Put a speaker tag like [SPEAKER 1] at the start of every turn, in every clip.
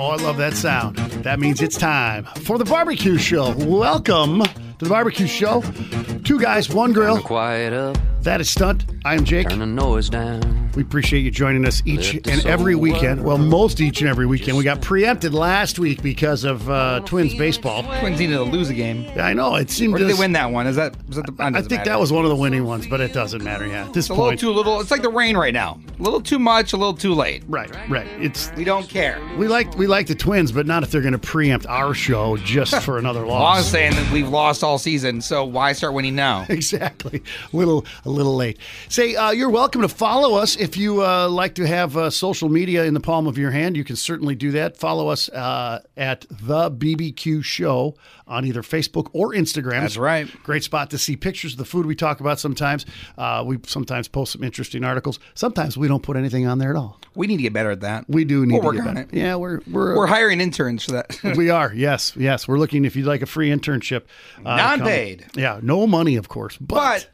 [SPEAKER 1] Oh, I love that sound. That means it's time for the barbecue show. Welcome to the barbecue show. Two guys, one grill.
[SPEAKER 2] Quiet up,
[SPEAKER 1] That is Stunt. I am Jake.
[SPEAKER 2] turn the noise down.
[SPEAKER 1] We appreciate you joining us each and every weekend. Well, most each and every weekend. We got preempted last week because of uh, Twins baseball.
[SPEAKER 3] Twins needed to lose a game.
[SPEAKER 1] Yeah, I know. It seemed
[SPEAKER 3] Or did they
[SPEAKER 1] as-
[SPEAKER 3] win that one? Is that that the?
[SPEAKER 1] I think that was one of the winning ones, but it doesn't matter. Yeah, at this
[SPEAKER 3] It's a little
[SPEAKER 1] point.
[SPEAKER 3] too little. It's like the rain right now. A little too much, a little too late.
[SPEAKER 1] right, right. It's
[SPEAKER 3] We don't care.
[SPEAKER 1] we like we like the Twins, but not if they're going to preempt our show just for another
[SPEAKER 3] Well, I was saying that we've lost all season, so why start winning now?
[SPEAKER 1] Exactly, a little a little late. Say, uh, you're welcome to follow us if you uh, like to have uh, social media in the palm of your hand. You can certainly do that. Follow us uh, at the BBQ Show on either Facebook or Instagram.
[SPEAKER 3] That's right.
[SPEAKER 1] Great spot to see pictures of the food we talk about. Sometimes uh, we sometimes post some interesting articles. Sometimes we don't put anything on there at all.
[SPEAKER 3] We need to get better at that.
[SPEAKER 1] We do need
[SPEAKER 3] We'll
[SPEAKER 1] to
[SPEAKER 3] work
[SPEAKER 1] get
[SPEAKER 3] on
[SPEAKER 1] better.
[SPEAKER 3] it.
[SPEAKER 1] Yeah, we're we're
[SPEAKER 3] We're hiring interns for that.
[SPEAKER 1] we are, yes, yes. We're looking if you'd like a free internship. Uh,
[SPEAKER 3] Non-paid.
[SPEAKER 1] Yeah, no money, of course. But,
[SPEAKER 3] but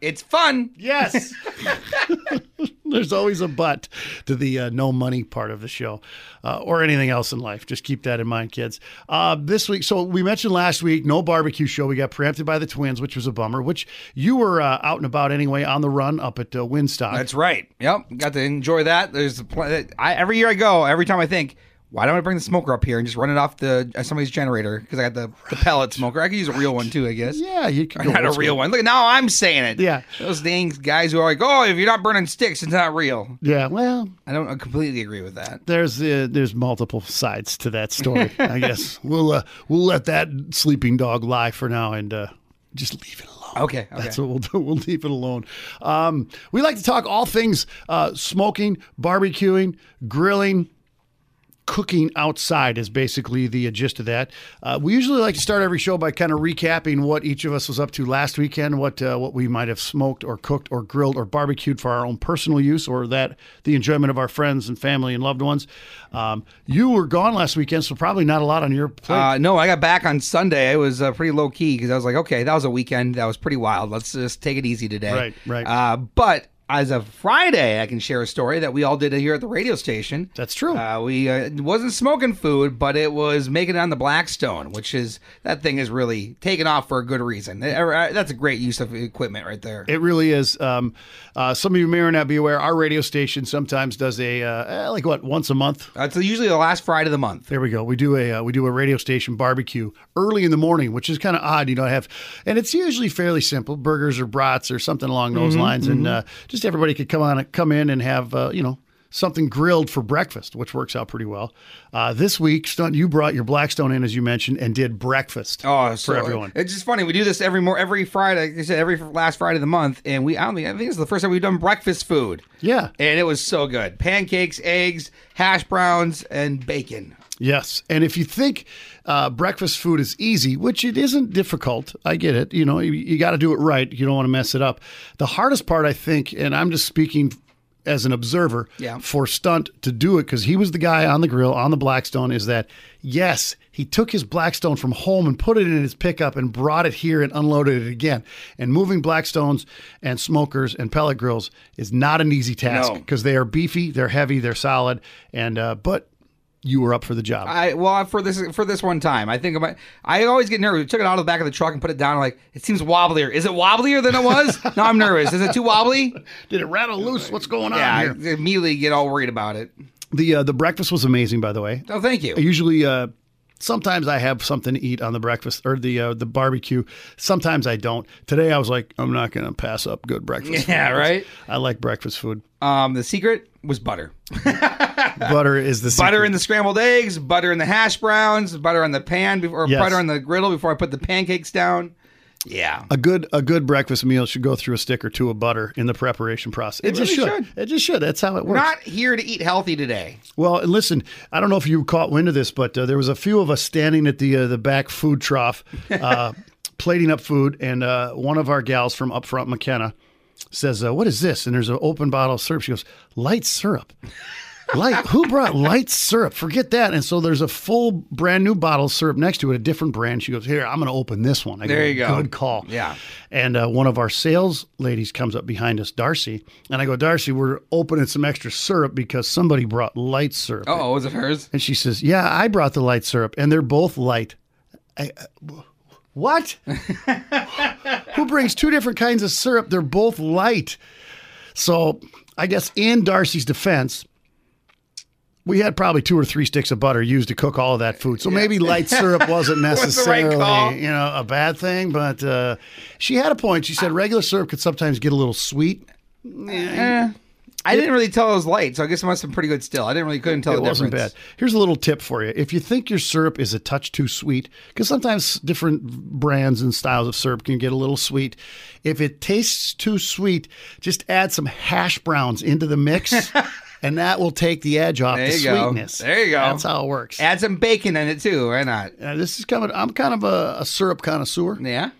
[SPEAKER 3] it's fun.
[SPEAKER 1] yes, there's always a but to the uh, no money part of the show uh, or anything else in life. Just keep that in mind, kids. Uh, this week, so we mentioned last week, no barbecue show. We got preempted by the Twins, which was a bummer, which you were uh, out and about anyway on the run up at uh, Winstock.
[SPEAKER 3] That's right. Yep, got to enjoy that. There's a pl- I, every year I go. Every time I think, why don't I bring the smoker up here and just run it off the uh, somebody's generator? Because I got the, the pellet smoker. I could use a real one too, I guess.
[SPEAKER 1] yeah, you can
[SPEAKER 3] Or
[SPEAKER 1] go
[SPEAKER 3] not a real one. Look, now I'm saying it.
[SPEAKER 1] Yeah.
[SPEAKER 3] Those things, guys who are like, oh, if you're not burning sticks, it's not real.
[SPEAKER 1] Yeah, well,
[SPEAKER 3] I don't I completely agree with that.
[SPEAKER 1] there's uh, there's multiple sides to that story. I guess we'll uh, we'll let that sleeping dog lie for now and uh, just leave it alone.
[SPEAKER 3] Okay. Okay.
[SPEAKER 1] That's what we'll do. We'll leave it alone. Um, we like to talk all things uh, smoking, barbecuing, grilling. Cooking outside is basically the gist of that. Uh, we usually like to start every show by kind of recapping what each of us was up to last weekend, what uh, what we might have smoked or cooked or grilled or barbecued for our own personal use or that the enjoyment of our friends and family and loved ones. Um, you were gone last weekend, so probably not a lot on your plate.
[SPEAKER 3] Uh, no, I got back on Sunday. It was uh, pretty low key because I was like, okay, that was a weekend that was pretty wild. Let's just take it easy today.
[SPEAKER 1] Right, right.
[SPEAKER 3] Uh, but as of Friday, I can share a story that we all did here at the radio station.
[SPEAKER 1] That's true.
[SPEAKER 3] Uh, we uh, wasn't smoking food, but it was making it on the Blackstone, which is that thing is really taken off for a good reason. Uh, uh, That's a great use of equipment right there.
[SPEAKER 1] It really is. Um, uh, some of you may or not be aware. Our radio station sometimes does a uh, eh, like what once a month.
[SPEAKER 3] Uh, it's usually the last Friday of the month.
[SPEAKER 1] There we go. We do a uh, we do a radio station barbecue early in the morning, which is kind of odd. You know, I have, and it's usually fairly simple: burgers or brats or something along those lines, and uh, just everybody could come on, come in and have uh, you know something grilled for breakfast, which works out pretty well. Uh, this week, Stunt, you brought your Blackstone in as you mentioned and did breakfast
[SPEAKER 3] Oh,
[SPEAKER 1] for everyone.
[SPEAKER 3] It's just funny. We do this every more every Friday. Like I said every last Friday of the month, and we I don't think I think it's the first time we've done breakfast food.
[SPEAKER 1] Yeah.
[SPEAKER 3] and it was so good. Pancakes, eggs, hash browns, and bacon.
[SPEAKER 1] Yes, and if you think uh, breakfast food is easy, which it isn't difficult, I get it. You know, you, you got to do it right. You don't want to mess it up. The hardest part, I think, and I'm just speaking as an observer
[SPEAKER 3] Yeah.
[SPEAKER 1] for Stunt to do it because he was the guy on the grill on the Blackstone. Is that yes, he took his Blackstone from home and put it in his pickup and brought it here and unloaded it again. And moving Blackstones and smokers and pellet grills is not an easy task
[SPEAKER 3] No.
[SPEAKER 1] because they are beefy, they're heavy, they're solid, and uh, but you were up for the job.
[SPEAKER 3] I well for this for this one time, I think about. I always get nervous. We took it out of the back of the truck and put it down. Like it seems wobblier. Is it wobblier than it was? no, I'm nervous. Is it too wobbly?
[SPEAKER 1] Did it rattle loose? What's going on
[SPEAKER 3] Yeah, I immediately get all worried about it.
[SPEAKER 1] The uh, the breakfast was amazing, by the way.
[SPEAKER 3] Oh, thank you.
[SPEAKER 1] I usually, uh, sometimes I have something to eat on the breakfast or the uh, the barbecue. Sometimes I don't. Today I was like, I'm not going to pass up good breakfast.
[SPEAKER 3] Yeah, right?
[SPEAKER 1] I like breakfast food.
[SPEAKER 3] Um, the secret was butter.
[SPEAKER 1] Butter is the
[SPEAKER 3] butter in the scrambled eggs, butter in the hash browns, butter on the pan before, or
[SPEAKER 1] Yes.
[SPEAKER 3] butter on the griddle before I put the pancakes down. Yeah.
[SPEAKER 1] a good a good breakfast meal should go through a stick or two of butter in the preparation process. It, just
[SPEAKER 3] really
[SPEAKER 1] should.
[SPEAKER 3] should.
[SPEAKER 1] It just should. That's how it works.
[SPEAKER 3] We're not here to eat healthy today.
[SPEAKER 1] Well, and listen, I don't know if you caught wind of this, but uh, there was a few of us standing at the uh, the back food trough, uh, plating up food, and uh, one of our gals from up front, McKenna, says, uh, "What is this?" And there's an open bottle of syrup. She goes, "Light syrup." Light. Who brought light syrup? Forget that. And so there's a full brand new bottle of syrup next to it, a different brand. She goes, "Here, I'm going to open this one." I
[SPEAKER 3] There you go.
[SPEAKER 1] Good call.
[SPEAKER 3] Yeah.
[SPEAKER 1] And uh, one of our sales ladies comes up behind us, Darcy, and I go, "Darcy, we're opening some extra syrup because somebody brought light syrup."
[SPEAKER 3] Oh, was it hers?
[SPEAKER 1] And she says, "Yeah, I brought the light syrup, and they're both light." I, uh, what? Who brings two different kinds of syrup? They're both light. So I guess in Darcy's defense, we had probably two or three sticks of butter used to cook all of that food. So maybe light syrup wasn't
[SPEAKER 3] the right
[SPEAKER 1] necessarily, you know, a bad thing. But uh, she had a point. She said regular syrup could sometimes get a little sweet.
[SPEAKER 3] Eh, I didn't really tell it was light, so I guess it must have been pretty good still. I didn't really couldn't tell
[SPEAKER 1] It
[SPEAKER 3] the
[SPEAKER 1] wasn't
[SPEAKER 3] difference.
[SPEAKER 1] bad. Here's a little tip for you. If you think your syrup is a touch too sweet, because sometimes different brands and styles of syrup can get a little sweet. If it tastes too sweet, just add some hash browns into the mix, and that will take the edge off
[SPEAKER 3] There
[SPEAKER 1] the
[SPEAKER 3] you go.
[SPEAKER 1] sweetness.
[SPEAKER 3] There you go.
[SPEAKER 1] That's how it works.
[SPEAKER 3] Add some bacon in it too. Why not?
[SPEAKER 1] Uh, this is coming. I'm kind of a, a syrup connoisseur.
[SPEAKER 3] Yeah.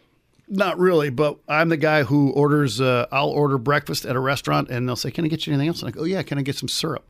[SPEAKER 1] Not really, but I'm the guy who orders. Uh, I'll order breakfast at a restaurant, and they'll say, "Can I get you anything else?" And I go, "Oh yeah, can I get some syrup?"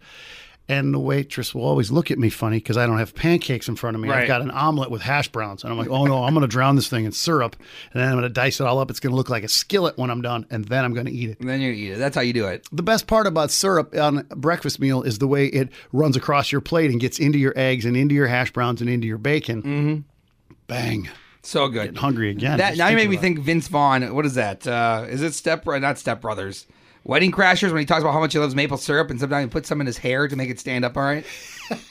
[SPEAKER 1] And the waitress will always look at me funny because I don't have pancakes in front of me.
[SPEAKER 3] Right.
[SPEAKER 1] I've got an omelet with hash browns, and I'm like, "Oh no, I'm going to drown this thing in syrup, and then I'm going to dice it all up. It's going to look like a skillet when I'm done, and then I'm going to eat it."
[SPEAKER 3] And then you eat it. That's how you do it.
[SPEAKER 1] The best part about syrup on a breakfast meal is the way it runs across your plate and gets into your eggs and into your hash browns and into your bacon. Mm-hmm. Bang!
[SPEAKER 3] So good.
[SPEAKER 1] Hungry again.
[SPEAKER 3] That now you made me think Vince Vaughn. What is that? Uh, is it Step not Step Brothers? Wedding Crashers when he talks about how much he loves maple syrup and sometimes he puts some in his hair to make it stand up. All right. That's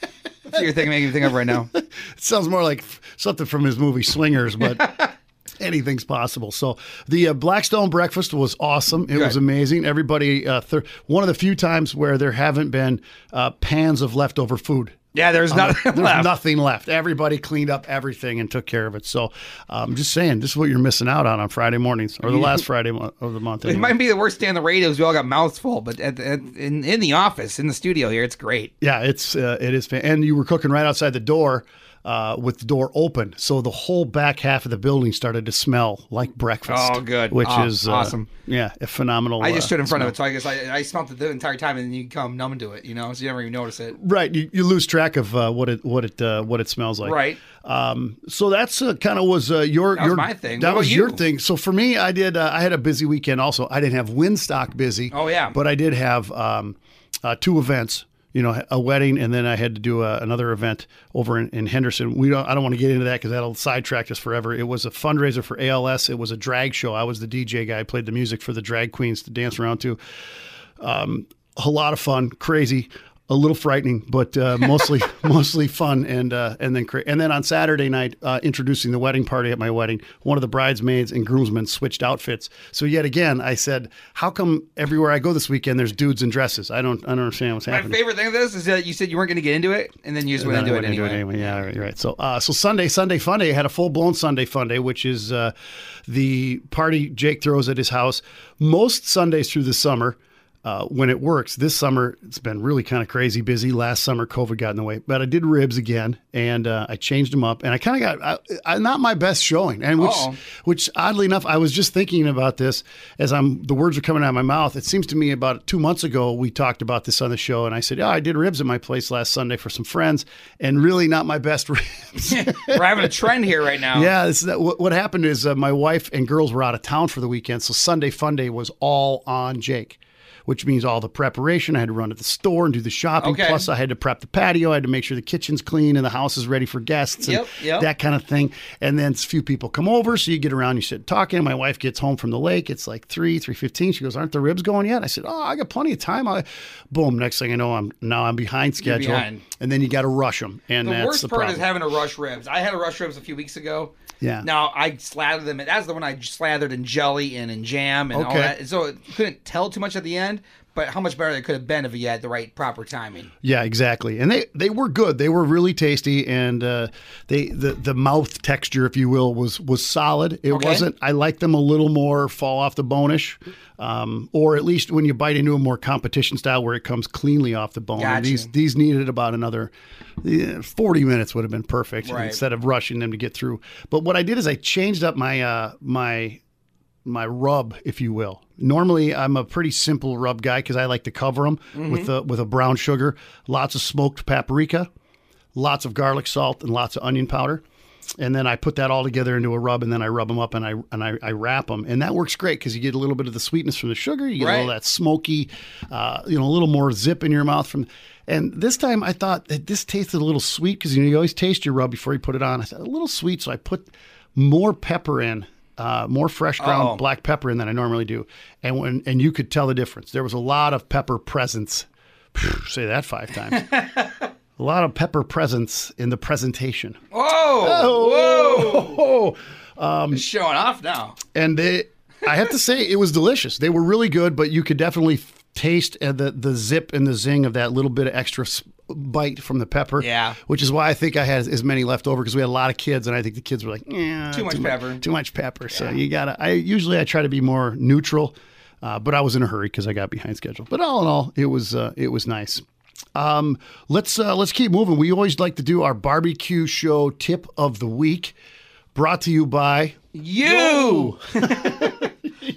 [SPEAKER 3] what you're thinking, making me think of right now.
[SPEAKER 1] It sounds more like something from his movie Swingers, but anything's possible. So the uh, Blackstone breakfast was awesome. It was amazing. Everybody, uh, th- one of the few times where there haven't been uh, pans of leftover food.
[SPEAKER 3] Yeah, there's nothing
[SPEAKER 1] There's
[SPEAKER 3] left.
[SPEAKER 1] nothing left. Everybody cleaned up everything and took care of it. So I'm just saying, this is what you're missing out on on Friday mornings or the last Friday mo- of the month.
[SPEAKER 3] It might be the worst day on the radio because we all got mouths full, but at, at, in in the office, in the studio here, it's great.
[SPEAKER 1] Yeah, it's uh, it is, fan- and you were cooking right outside the door uh, with the door open, so the whole back half of the building started to smell like breakfast.
[SPEAKER 3] Oh, good.
[SPEAKER 1] which
[SPEAKER 3] Oh,
[SPEAKER 1] is uh,
[SPEAKER 3] awesome.
[SPEAKER 1] Yeah, a phenomenal.
[SPEAKER 3] I just
[SPEAKER 1] uh,
[SPEAKER 3] stood in front
[SPEAKER 1] smell.
[SPEAKER 3] of it, so I guess I, I smelled it the entire time, and then you come numb to it, you know, so you never even notice it.
[SPEAKER 1] Right, you, you lose track of uh, what it what it uh, what it smells like.
[SPEAKER 3] Right.
[SPEAKER 1] Um, so that's uh, kind of was uh, your
[SPEAKER 3] That was
[SPEAKER 1] your
[SPEAKER 3] my thing.
[SPEAKER 1] That was
[SPEAKER 3] about
[SPEAKER 1] your thing. So for me, I did. Uh, I had a busy weekend. Also, I didn't have Winstock busy.
[SPEAKER 3] Oh, yeah.
[SPEAKER 1] but I did have um, uh, two events. You know, a wedding, and then I had to do uh another event over in, in Henderson. We don't. I don't want to get into that because that'll sidetrack us forever. It was a fundraiser for ALS. It was a drag show. I was the DJ guy. Played the music for the drag queens to dance around to a lot of fun, crazy, a little frightening, but uh, mostly mostly fun. And uh, and then cra- and then on Saturday night, uh, introducing the wedding party at my wedding, one of the bridesmaids and groomsmen switched outfits. So yet again, I said, "How come everywhere I go this weekend, there's dudes in dresses? I don't I don't understand what's happening."
[SPEAKER 3] My favorite thing of this is that you said you weren't going to get into it, and then you just went into
[SPEAKER 1] then
[SPEAKER 3] it
[SPEAKER 1] I went
[SPEAKER 3] anyway.
[SPEAKER 1] Yeah, right, right. So, uh, so Sunday, Sunday Fun Day had a full blown Sunday Fun Day, which is uh, the party Jake throws at his house most Sundays through the summer. Uh, when it works, this summer it's been really kind of crazy busy. Last summer, COVID got in the way, but I did ribs again, and uh, I changed them up, and I kind of got I, I, not my best showing, and which
[SPEAKER 3] Uh-oh.
[SPEAKER 1] which oddly enough, I was just thinking about this as I'm the words are coming out of my mouth. It seems to me about two months ago we talked about this on the show, and I said, "Yeah, I did ribs at my place last Sunday for some friends, and really not my best ribs."
[SPEAKER 3] We're having a trend here right now.
[SPEAKER 1] yeah, this, what, what happened is uh, my wife and girls were out of town for the weekend, so Sunday Fun Day was all on Jake. Which means all the preparation. I had to run to the store and do the shopping.
[SPEAKER 3] Okay.
[SPEAKER 1] Plus, I had to prep the patio. I had to make sure the kitchen's clean and the house is ready for guests and
[SPEAKER 3] Yep, yep.
[SPEAKER 1] that kind of thing. And then a few people come over, so you get around, you sit talking. My wife gets home from the lake. It's like three, three fifteen. She goes, "Aren't the ribs going yet?" I said, "Oh, I got plenty of time." I, boom. Next thing I know, I'm now I'm behind schedule,
[SPEAKER 3] behind.
[SPEAKER 1] and then you got to rush them, and
[SPEAKER 3] The
[SPEAKER 1] that's
[SPEAKER 3] worst
[SPEAKER 1] the
[SPEAKER 3] part
[SPEAKER 1] problem.
[SPEAKER 3] is having to rush ribs. I had to rush ribs a few weeks ago.
[SPEAKER 1] Yeah.
[SPEAKER 3] Now I slathered them. That's the one I slathered in jelly and in jam and all that. So it couldn't tell too much at the end, but how much better they could have been if you had the right proper timing.
[SPEAKER 1] Yeah, exactly. And they they were good. They were really tasty, and uh, they the the mouth texture, if you will, was was solid. It
[SPEAKER 3] Okay.
[SPEAKER 1] wasn't. I like them a little more fall off the bonish, um, or at least when you bite into a more competition style where it comes cleanly off the bone. And
[SPEAKER 3] Gotcha.
[SPEAKER 1] These these needed about another yeah, forty minutes would have been perfect
[SPEAKER 3] Right.
[SPEAKER 1] instead of rushing them to get through. But what I did is I changed up my uh, my my rub, if you will. Normally, I'm a pretty simple rub guy because I like to cover them with a, with a brown sugar, lots of smoked paprika, lots of garlic salt, and lots of onion powder. And then I put that all together into a rub, and then I rub them up and I and I, I wrap them, and that works great because you get a little bit of the sweetness from the sugar, you get all
[SPEAKER 3] Right.
[SPEAKER 1] that smoky, uh, you know, a little more zip in your mouth from. And this time I thought that this tasted a little sweet because you know you always taste your rub before you put it on. I said a little sweet, so I put more pepper in, uh, more fresh ground
[SPEAKER 3] Oh.
[SPEAKER 1] black pepper in than I normally do, and when and you could tell the difference. There was a lot of pepper presence. Say that five times. a lot of pepper presence in the presentation.
[SPEAKER 3] Whoa!
[SPEAKER 1] Oh,
[SPEAKER 3] Whoa! Showing off now.
[SPEAKER 1] and they, I have to say, it was delicious. They were really good, but you could definitely taste uh, the the zip and the zing of that little bit of extra bite from the pepper.
[SPEAKER 3] Yeah.
[SPEAKER 1] which is why I think I had as many left over because we had a lot of kids, and I think the kids were like, yeah,
[SPEAKER 3] Too much
[SPEAKER 1] mu-
[SPEAKER 3] pepper."
[SPEAKER 1] too much pepper. So you gotta. I usually I try to be more neutral, uh, but I was in a hurry because I got behind schedule. But all in all, it was uh, it was nice. Um, let's uh, let's keep moving. We always like to do our barbecue show tip of the week, brought to you by
[SPEAKER 3] You.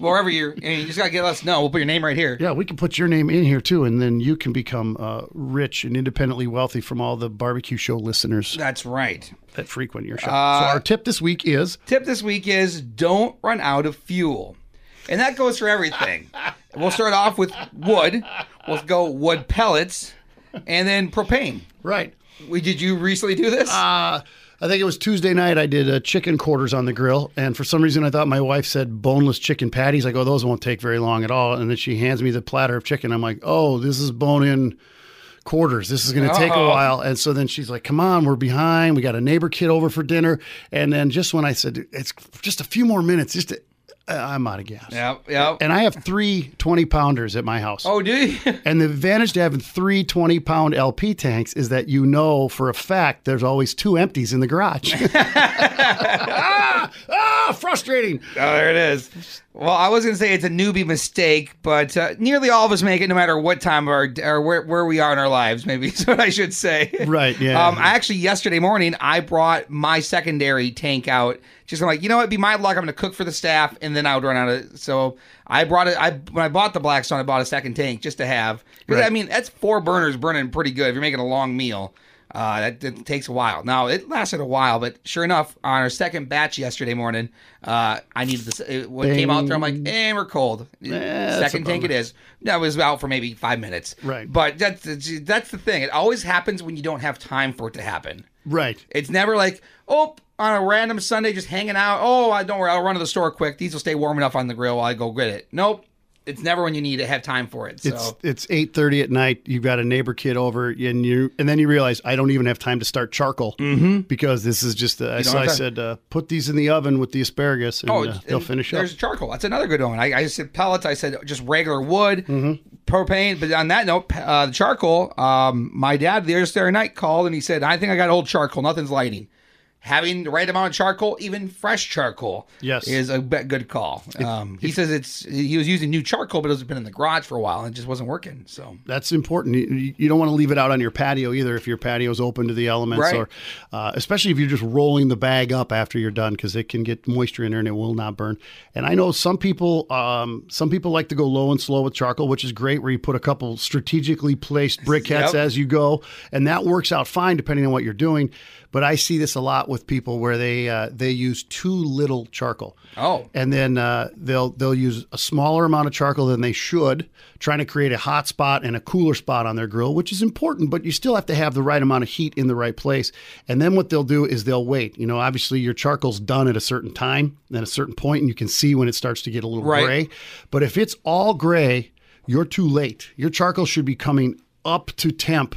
[SPEAKER 3] Wherever you're, you just gotta get us know. We'll put your name right here.
[SPEAKER 1] Yeah, we can put your name in here too, and then you can become uh, rich and independently wealthy from all the barbecue show listeners
[SPEAKER 3] That's right.
[SPEAKER 1] that frequent your show. so our tip this week is
[SPEAKER 3] Tip this week is don't run out of fuel. And that goes for everything. we'll start off with wood. We'll go wood pellets and then propane.
[SPEAKER 1] right.
[SPEAKER 3] We, did you recently do this?
[SPEAKER 1] Uh, I think it was Tuesday night. I did uh, chicken quarters on the grill, and for some reason, I thought my wife said boneless chicken patties. I go, those won't take very long at all. And then she hands me the platter of chicken. I'm like, oh, this is bone-in quarters. This is going to take a while. And so then she's like, come on, we're behind. We got a neighbor kid over for dinner. And then just when I said it's just a few more minutes, just to, I'm out of gas.
[SPEAKER 3] yep, yep.
[SPEAKER 1] And I have three 20 pounders at my house.
[SPEAKER 3] Oh, do you?
[SPEAKER 1] And the advantage to having three 20 pound LP tanks is that you know for a fact there's always two empties in the garage. ah, ah, frustrating.
[SPEAKER 3] Oh, there it is. Well, I was going to say it's a newbie mistake, but uh, nearly all of us make it no matter what time of our, or where, where we are in our lives, maybe is what I should say.
[SPEAKER 1] Right, yeah.
[SPEAKER 3] Um, I actually, yesterday morning, I brought my secondary tank out. Just like, you know what, it'd be my luck. I'm going to cook for the staff, and then I would run out of So I brought it. I When I bought the Blackstone, I bought a second tank just to have. Because,
[SPEAKER 1] Right.
[SPEAKER 3] I mean, that's four burners burning pretty good if you're making a long meal. Uh, that, that takes a while. Now it lasted a while, but sure enough, on our second batch yesterday morning, uh, I needed this. It, what came out there, I'm like, eh, we're cold.
[SPEAKER 1] that's
[SPEAKER 3] second tank it is. That was out for maybe five minutes.
[SPEAKER 1] Right.
[SPEAKER 3] But that's that's the thing. It always happens when you don't have time for it to happen.
[SPEAKER 1] Right.
[SPEAKER 3] It's never like, oh, on a random Sunday, just hanging out. Oh, I don't worry, I'll run to the store quick. These will stay warm enough on the grill while I go get it. Nope. It's never when you need to have time for it. So
[SPEAKER 1] It's it's eight thirty at night. You've got a neighbor kid over, and you and then you realize I don't even have time to start charcoal because this is just. Uh, so I said, uh, put these in the oven with the asparagus, and
[SPEAKER 3] Oh,
[SPEAKER 1] uh, they'll
[SPEAKER 3] and
[SPEAKER 1] finish
[SPEAKER 3] There's
[SPEAKER 1] up.
[SPEAKER 3] There's charcoal. That's another good one. I, I said pellets. I said just regular wood,
[SPEAKER 1] Mm-hmm.
[SPEAKER 3] Propane. But on that note, uh, the charcoal. Um, my dad the other night called and he said, "I think I got old charcoal. Nothing's lighting." Having the right amount of charcoal, even fresh charcoal,
[SPEAKER 1] Yes.
[SPEAKER 3] is a good call. Um, he says it's he was using new charcoal, but it's been in the garage for a while and it just wasn't working. So
[SPEAKER 1] That's important. You, you don't want to leave it out on your patio either if your patio is open to the elements,
[SPEAKER 3] Right.
[SPEAKER 1] or uh, especially if you're just rolling the bag up after you're done because it can get moisture in there and it will not burn. And I know some people, um, some people like to go low and slow with charcoal, which is great. Where you put a couple strategically placed briquettes
[SPEAKER 3] Yep.
[SPEAKER 1] as you go, and that works out fine depending on what you're doing. But I see this a lot with people where they uh, they use too little charcoal
[SPEAKER 3] oh,
[SPEAKER 1] and then uh, they'll they'll use a smaller amount of charcoal than they should, trying to create a hot spot and a cooler spot on their grill, which is important. But you still have to have the right amount of heat in the right place. And then what they'll do is they'll wait. You know, obviously your charcoal's done at a certain time, at a certain point, and you can see when it starts to get a little
[SPEAKER 3] Right.
[SPEAKER 1] gray. But if it's all gray, you're too late. Your charcoal should be coming up to temp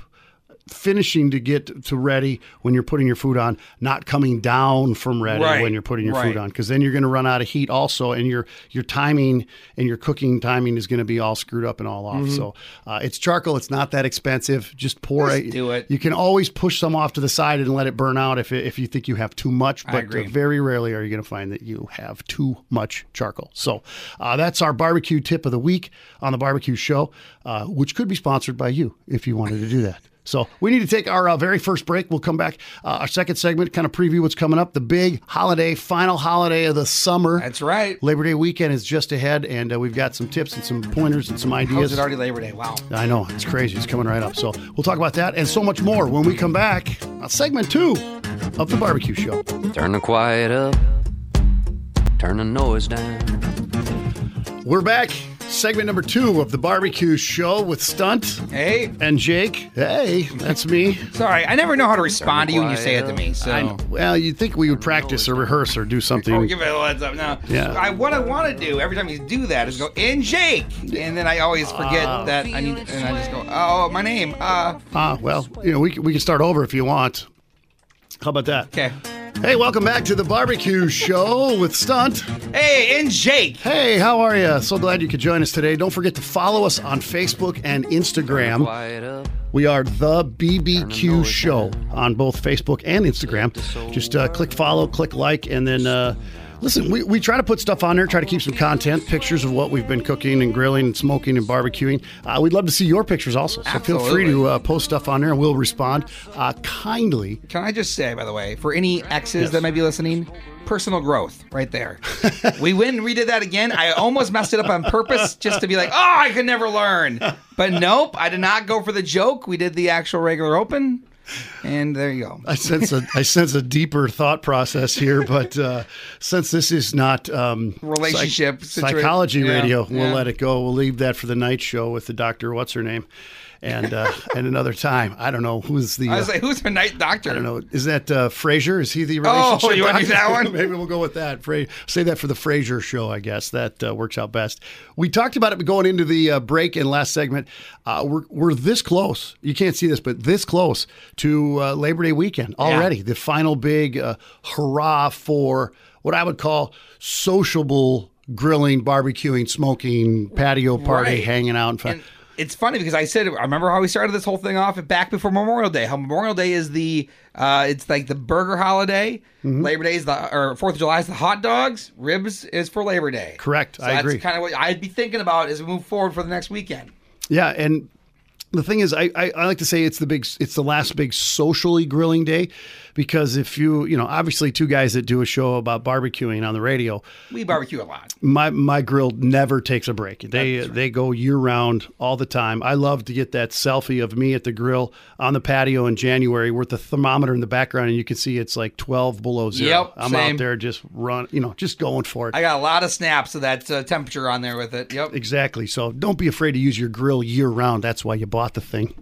[SPEAKER 1] finishing to get to ready when you're putting your food on, not coming down from ready
[SPEAKER 3] Right,
[SPEAKER 1] when you're putting your
[SPEAKER 3] right.
[SPEAKER 1] food on, because then you're going to run out of heat also, and your your timing and your cooking timing is going to be all screwed up and all off. So uh, it's charcoal; it's not that expensive. Just pour
[SPEAKER 3] Mm-hmm.
[SPEAKER 1] It.
[SPEAKER 3] do it.
[SPEAKER 1] You can always push some off to the side and let it burn out if it, if you think you have too much. But
[SPEAKER 3] agree.
[SPEAKER 1] Uh, very rarely are you going to find that you have too much charcoal. So uh, that's our barbecue tip of the week on the barbecue show, uh, which could be sponsored by you if you wanted to do that. So we need to take our uh, very first break. We'll come back. Uh, our second segment, kind of preview what's coming up. The big holiday, final holiday of the summer.
[SPEAKER 3] That's right.
[SPEAKER 1] Labor Day weekend is just ahead, and uh, we've got some tips and some pointers and some
[SPEAKER 3] How's
[SPEAKER 1] ideas.
[SPEAKER 3] it already Labor Day? Wow.
[SPEAKER 1] I know it's crazy. It's coming right up. So we'll talk about that and so much more when we come back on segment two of the barbecue show.
[SPEAKER 2] Turn the quiet up, turn the noise down.
[SPEAKER 1] We're back. Segment number two of the barbecue show with Stunt
[SPEAKER 3] Hey,
[SPEAKER 1] and Jake. Hey, that's me.
[SPEAKER 3] sorry, I never know how to respond to you when you say it to me. So
[SPEAKER 1] I. Well, you'd think we would practice or rehearse or do
[SPEAKER 3] Oh,
[SPEAKER 1] something.
[SPEAKER 3] give it a heads up now.
[SPEAKER 1] Yeah.
[SPEAKER 3] I, what I want to do every time you do that is go in Jake, and then I always forget
[SPEAKER 1] Ah.
[SPEAKER 3] that I need, and I just go, oh, my name. Uh,
[SPEAKER 1] Ah, well, you know, we, we can start over if you want. How about that?
[SPEAKER 3] okay.
[SPEAKER 1] Hey, welcome back to the barbecue show with Stunt.
[SPEAKER 3] Hey, and Jake.
[SPEAKER 1] Hey, how are you? So glad you could join us today. Don't forget to follow us on Facebook and Instagram. We are the BBQ Show on both Facebook and Instagram. Just uh, click follow, click like, and then uh, listen. We, we try to put stuff on there, try to keep some content, pictures of what we've been cooking and grilling and smoking and barbecuing. Uh, we'd love to see your pictures also. So feel free to uh, post stuff on there and we'll respond uh, kindly.
[SPEAKER 3] Can I just say, by the way, for any exes
[SPEAKER 1] Yes.
[SPEAKER 3] that might be listening, personal growth right there. we went and redid that again. I almost messed it up on purpose just to be like, oh, I could never learn. But nope, I did not go for the joke. We did the actual regular open. And there you go.
[SPEAKER 1] I sense a I sense a deeper thought process here, but uh, since this is not um,
[SPEAKER 3] Relationship
[SPEAKER 1] psych- psychology
[SPEAKER 3] yeah,
[SPEAKER 1] radio, we'll
[SPEAKER 3] yeah.
[SPEAKER 1] let it go. We'll leave that for the night show with the doctor. What's her name? And uh, and another time. I don't know who's the.
[SPEAKER 3] I
[SPEAKER 1] uh,
[SPEAKER 3] like, who's the night doctor?
[SPEAKER 1] I don't know. Is that uh, Frasier? Is he the relationship?
[SPEAKER 3] Oh,
[SPEAKER 1] relationship?
[SPEAKER 3] you wanna do that one?
[SPEAKER 1] Maybe we'll go with that. Fra- say that for the Frasier show. I guess that uh, works out best. We talked about it going into the uh, break in last segment. Uh, we're we're this close. You can't see this, but this close to uh, Labor Day weekend already. The final big uh, hurrah for what I would call sociable grilling, barbecuing, smoking, patio party,
[SPEAKER 3] Right.
[SPEAKER 1] hanging out, and.
[SPEAKER 3] And it's funny because I said I remember how we started this whole thing off back before Memorial Day. How Memorial Day is the uh, it's like the burger holiday.
[SPEAKER 1] Mm-hmm.
[SPEAKER 3] Labor Day is the or Fourth of July is the hot dogs. Ribs is for Labor Day.
[SPEAKER 1] Correct.
[SPEAKER 3] So
[SPEAKER 1] I
[SPEAKER 3] that's
[SPEAKER 1] agree.
[SPEAKER 3] kind of what I'd be thinking about as we move forward for the next weekend.
[SPEAKER 1] Yeah, and the thing is, I, I, I like to say it's the big, it's the last big socially grilling day, because if you, you know, obviously two guys that do a show about barbecuing on the radio,
[SPEAKER 3] We barbecue a lot.
[SPEAKER 1] my my grill never takes a break. They they go year round all the time. I love to get that selfie of me at the grill on the patio in January with the thermometer in the background, and you can see it's like twelve below zero.
[SPEAKER 3] Yep,
[SPEAKER 1] I'm
[SPEAKER 3] same.
[SPEAKER 1] out there just run, you know, just going for it.
[SPEAKER 3] I got a lot of snaps of that uh, temperature on there with it. Yep.
[SPEAKER 1] Exactly. So don't be afraid to use your grill year round. That's why you bought the thing.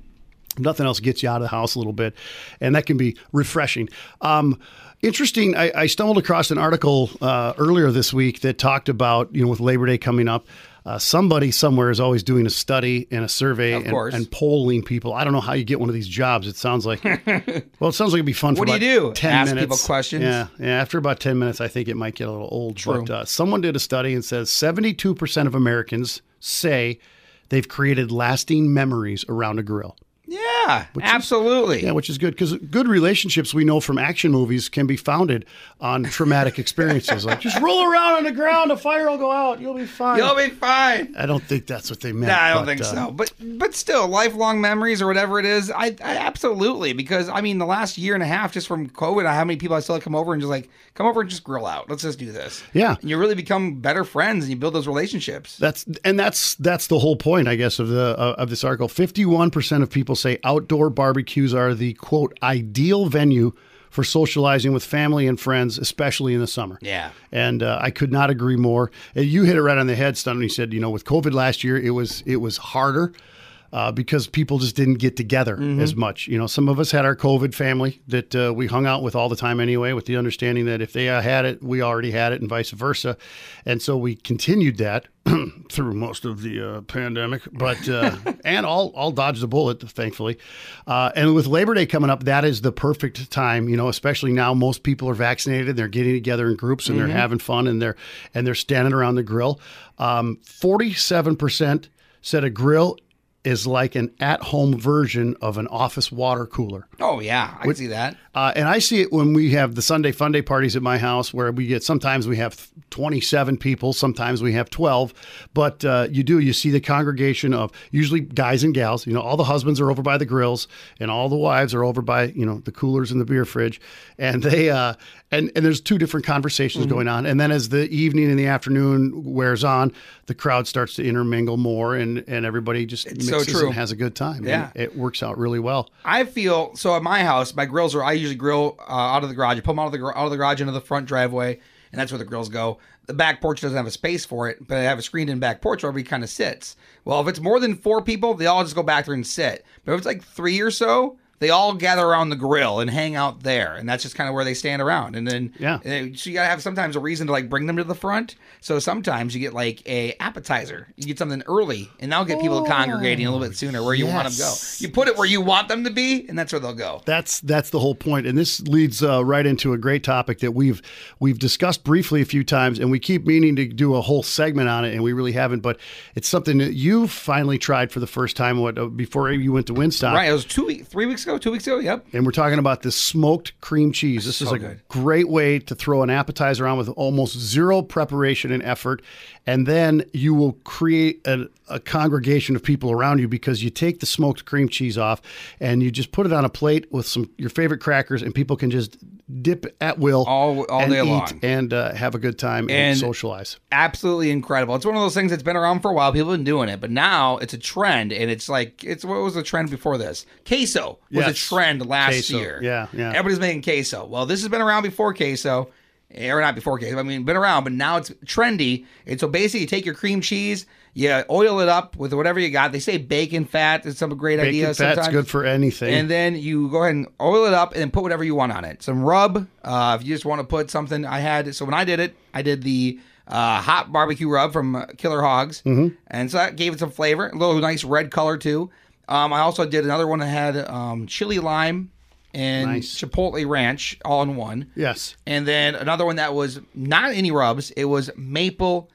[SPEAKER 1] Nothing else gets you out of the house a little bit, and that can be refreshing. Um, interesting. I, I stumbled across an article uh, earlier this week that talked about you know with Labor Day coming up. Uh, somebody somewhere is always doing a study and a survey and, and polling people. I don't know how you get one of these jobs. It sounds like well, it sounds like it'd be fun. for
[SPEAKER 3] What do you do?
[SPEAKER 1] Ten
[SPEAKER 3] Ask people
[SPEAKER 1] minutes.
[SPEAKER 3] questions?
[SPEAKER 1] Yeah, yeah. After about ten minutes, I think it might get a little old.
[SPEAKER 3] True.
[SPEAKER 1] But uh, someone did a study and says seventy-two percent of Americans say they've created lasting memories around a grill.
[SPEAKER 3] Yeah, absolutely.
[SPEAKER 1] Yeah, which is good because good relationships we know from action movies can be founded on traumatic experiences. Like just roll around on the ground, a fire will go out, you'll be fine.
[SPEAKER 3] You'll be fine.
[SPEAKER 1] I don't think that's what they meant.
[SPEAKER 3] Nah, I don't
[SPEAKER 1] but,
[SPEAKER 3] think
[SPEAKER 1] uh,
[SPEAKER 3] so. But but still, lifelong memories or whatever it is, I, I absolutely because I mean the last year and a half just from COVID, how many people I still come over and just like come over and just grill out. Let's just do this.
[SPEAKER 1] Yeah.
[SPEAKER 3] And you really become better friends and you build those relationships.
[SPEAKER 1] That's and that's that's the whole point, I guess, of the uh, of this article. Fifty-one percent of people say outdoor barbecues are the quote ideal venue for socializing with family and friends, especially in the summer.
[SPEAKER 3] Yeah.
[SPEAKER 1] and uh, I could not agree more. And you hit it right on the head, Stun. You said, you know, with COVID last year, it was it was harder. Uh, because people just didn't get together as much. You know, some of us had our COVID family that uh, we hung out with all the time anyway, with the understanding that if they had it, we already had it, and vice versa. And so we continued that through most of the uh, pandemic, but uh, and all all dodged the bullet, thankfully. Uh, and with Labor Day coming up, that is the perfect time. You know, especially now, most people are vaccinated. They're getting together in groups and they're having fun and they're and they're standing around the grill. Forty-seven percent said a grill is like an at-home version of an office water cooler.
[SPEAKER 3] Oh yeah, I can see that.
[SPEAKER 1] Uh, and I see it when we have the Sunday Funday parties at my house, where we get sometimes we have 27 people, sometimes we have 12. But uh, you do you see the congregation of usually guys and gals. You know, all the husbands are over by the grills, and all the wives are over by you know the coolers and the beer fridge, and they uh, and and there's two different conversations
[SPEAKER 3] Mm-hmm.
[SPEAKER 1] going on. And then as the evening and the afternoon wears on, the crowd starts to intermingle more, and and everybody just
[SPEAKER 3] so
[SPEAKER 1] mixes
[SPEAKER 3] true.
[SPEAKER 1] and has a good time.
[SPEAKER 3] Yeah.
[SPEAKER 1] And it works out really well.
[SPEAKER 3] I feel so at my house. My grills are. I usually grill uh, out of the garage. I put them out of the out of the garage into the front driveway, and that's where the grills go. The back porch doesn't have a space for it, but I have a screened-in back porch where everybody kind of sits. Well, if it's more than four people, they all just go back there and sit. But if it's like three or so, they all gather around the grill and hang out there, and that's just kind of where they stand around. And then
[SPEAKER 1] Yeah.
[SPEAKER 3] and so you gotta have sometimes a reason to like bring them to the front. So sometimes you get like a appetizer. You get something early, and that'll get people congregating a little bit sooner where you want them to go. You put it where you want them to be, and that's where they'll go.
[SPEAKER 1] That's that's the whole point, and this leads uh, right into a great topic that we've we've discussed briefly a few times, and we keep meaning to do a whole segment on it, and we really haven't. But it's something that you finally tried for the first time. What uh, before you went to Winstock,
[SPEAKER 3] Right, it was two three weeks ago, two weeks ago. Yep.
[SPEAKER 1] and we're talking about this smoked cream cheese. This is a
[SPEAKER 3] good.
[SPEAKER 1] great way to throw an appetizer on with almost zero preparation and effort, and then you will create a, a congregation of people around you because you take the smoked cream cheese off and you just put it on a plate with some your favorite crackers, and people can just dip at will
[SPEAKER 3] All- all
[SPEAKER 1] and
[SPEAKER 3] day long.
[SPEAKER 1] and uh, have a good time and,
[SPEAKER 3] And-
[SPEAKER 1] socialize.
[SPEAKER 3] Absolutely incredible. It's one of those things that's been around for a while. People have been doing it, but now it's a trend, and it's like it's what was the trend before this? Queso was a trend last
[SPEAKER 1] Queso.
[SPEAKER 3] year.
[SPEAKER 1] Yeah, yeah.
[SPEAKER 3] Everybody's making queso. Well, this has been around before queso, or not before queso. I mean, been around, but now it's trendy. And so basically, you take your cream cheese, you oil it up with whatever you got. They say bacon fat is some great
[SPEAKER 1] Bacon
[SPEAKER 3] idea.
[SPEAKER 1] fat's
[SPEAKER 3] sometimes.
[SPEAKER 1] good for anything.
[SPEAKER 3] And then you go ahead and oil it up and then put whatever you want on it. Some rub. Uh, if you just want to put something, I had, so when I did it, I did the uh, hot barbecue rub from uh, Killer Hogs. Mm-hmm. And so that gave it some flavor, a little nice red color too. Um, I also did another one that had um, chili lime and
[SPEAKER 1] Nice.
[SPEAKER 3] chipotle ranch all in one.
[SPEAKER 1] yes.
[SPEAKER 3] And then another one that was not any rubs, it was maple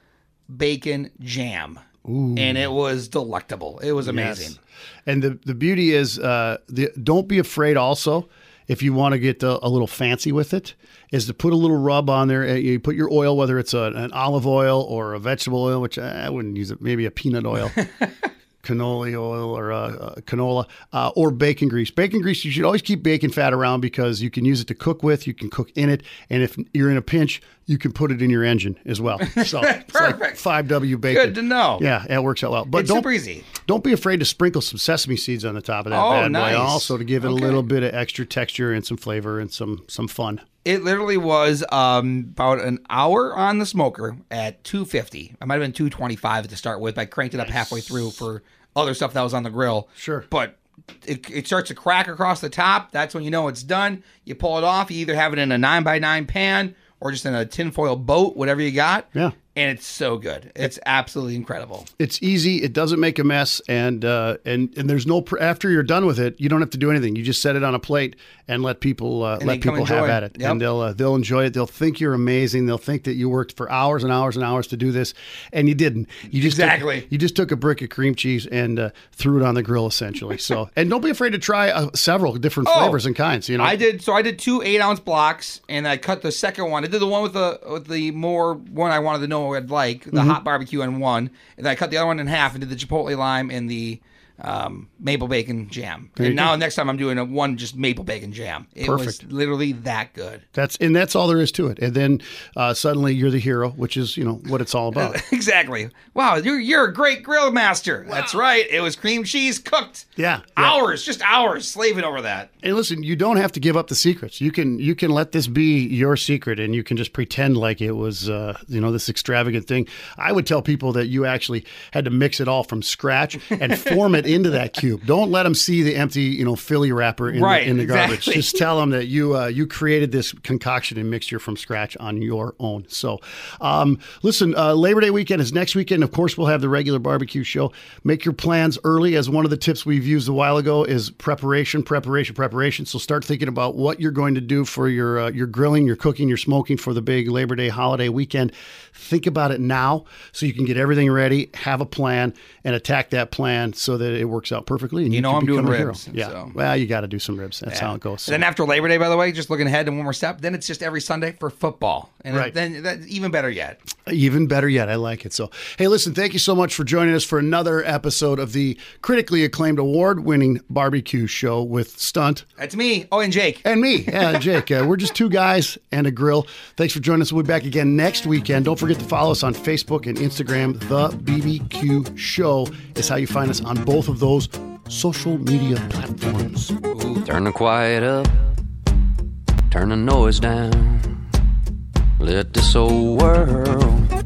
[SPEAKER 3] bacon jam. And it was delectable. It was amazing.
[SPEAKER 1] Yes. And the the beauty is, uh, the, don't be afraid. Also, if you want to get a, a little fancy with it, is to put a little rub on there. Uh, You put your oil, whether it's a, an olive oil or a vegetable oil, which I wouldn't use it. Maybe a peanut oil. Cannoli oil or uh, uh, canola uh, or bacon grease. Bacon grease, you should always keep bacon fat around because you can use it to cook with. You can cook in it, and if you're in a pinch, you can put it in your engine as well. So
[SPEAKER 3] Perfect.
[SPEAKER 1] five W bacon.
[SPEAKER 3] Good to know.
[SPEAKER 1] Yeah, it works out well. But
[SPEAKER 3] It's
[SPEAKER 1] don't
[SPEAKER 3] super easy.
[SPEAKER 1] don't be afraid to sprinkle some sesame seeds on the top of that
[SPEAKER 3] Oh,
[SPEAKER 1] bad
[SPEAKER 3] nice.
[SPEAKER 1] boy, also to give it
[SPEAKER 3] Okay.
[SPEAKER 1] a little bit of extra texture and some flavor and some some fun.
[SPEAKER 3] It literally was um, about an hour on the smoker at 250. I might have been 225 to start with. but I cranked it up halfway through for other stuff that was on the grill.
[SPEAKER 1] Sure.
[SPEAKER 3] But it, it starts to crack across the top. That's when you know it's done. You pull it off. You either have it in a 9 by 9 pan or just in a tinfoil boat, whatever you got.
[SPEAKER 1] Yeah.
[SPEAKER 3] And it's so good. It's absolutely incredible.
[SPEAKER 1] It's easy. It doesn't make a mess, and uh, and and there's no pr- after you're done with it, you don't have to do anything. You just set it on a plate and let people uh,
[SPEAKER 3] they
[SPEAKER 1] let people have at it,
[SPEAKER 3] Yep.
[SPEAKER 1] and they'll uh, they'll enjoy it. They'll think you're amazing. They'll think that you worked for hours and hours and hours to do this, and you didn't. You just took-
[SPEAKER 3] Exactly.
[SPEAKER 1] you just took a brick of cream cheese and uh, threw it on the grill, essentially. So, and don't be afraid to try uh, several different
[SPEAKER 3] Oh,
[SPEAKER 1] flavors and kinds. You know,
[SPEAKER 3] I did so I did two eight ounce blocks and I cut the second one. I did the one with the with the more one I wanted to know I'd like, the
[SPEAKER 1] Mm-hmm.
[SPEAKER 3] hot barbecue on one. And then I cut the other one in half and did the chipotle lime and the um, maple bacon jam.
[SPEAKER 1] you
[SPEAKER 3] and now next time I'm doing a one just maple bacon jam. It was
[SPEAKER 1] Perfect.
[SPEAKER 3] literally that good.
[SPEAKER 1] That's and that's all there is to it. And then uh, suddenly you're the hero, which is you know what it's all about.
[SPEAKER 3] exactly. Wow, you're you're a great grill master. That's right. It was cream cheese cooked.
[SPEAKER 1] Yeah, yeah.
[SPEAKER 3] Hours, just hours slaving over that.
[SPEAKER 1] And listen, you don't have to give up the secrets. You can you can let this be your secret, and you can just pretend like it was uh, you know this extravagant thing. I would tell people that you actually had to mix it all from scratch and form it into that cube. Don't let them see the empty you know Philly wrapper in,
[SPEAKER 3] Right,
[SPEAKER 1] the, in the garbage.
[SPEAKER 3] exactly.
[SPEAKER 1] Just tell them that you uh, you created this concoction and mixture from scratch on your own. So, um, listen, uh, Labor Day weekend is next weekend. Of course, we'll have the regular barbecue show. Make your plans early, as one of the tips we've used a while ago is preparation, preparation, preparation. So start thinking about what you're going to do for your uh, your grilling, your cooking, your smoking for the big Labor Day holiday weekend. Think about it now, so you can get everything ready, have a plan, and attack that plan so that it works out perfectly. And
[SPEAKER 3] You know I'm doing
[SPEAKER 1] become a hero.
[SPEAKER 3] ribs,
[SPEAKER 1] Yeah.
[SPEAKER 3] so.
[SPEAKER 1] Well, you got to do some ribs. That's how it goes. So-
[SPEAKER 3] Then after Labor Day, by the way, just looking ahead and one more step, then it's just every Sunday for football, and
[SPEAKER 1] Right.
[SPEAKER 3] then that, even better yet.
[SPEAKER 1] Even better yet, I like it. So, hey, listen, thank you so much for joining us for another episode of the critically acclaimed award winning barbecue show with Stunt
[SPEAKER 3] That's me. Oh, and Jake.
[SPEAKER 1] and me. Yeah, Jake. Uh, we're just two guys and a grill. Thanks for joining us. We'll be back again next weekend. Don't forget to follow us on Facebook and Instagram. The BBQ Show is how you find us on both of those social media platforms.
[SPEAKER 2] Turn the quiet up, turn the noise down. Let this old world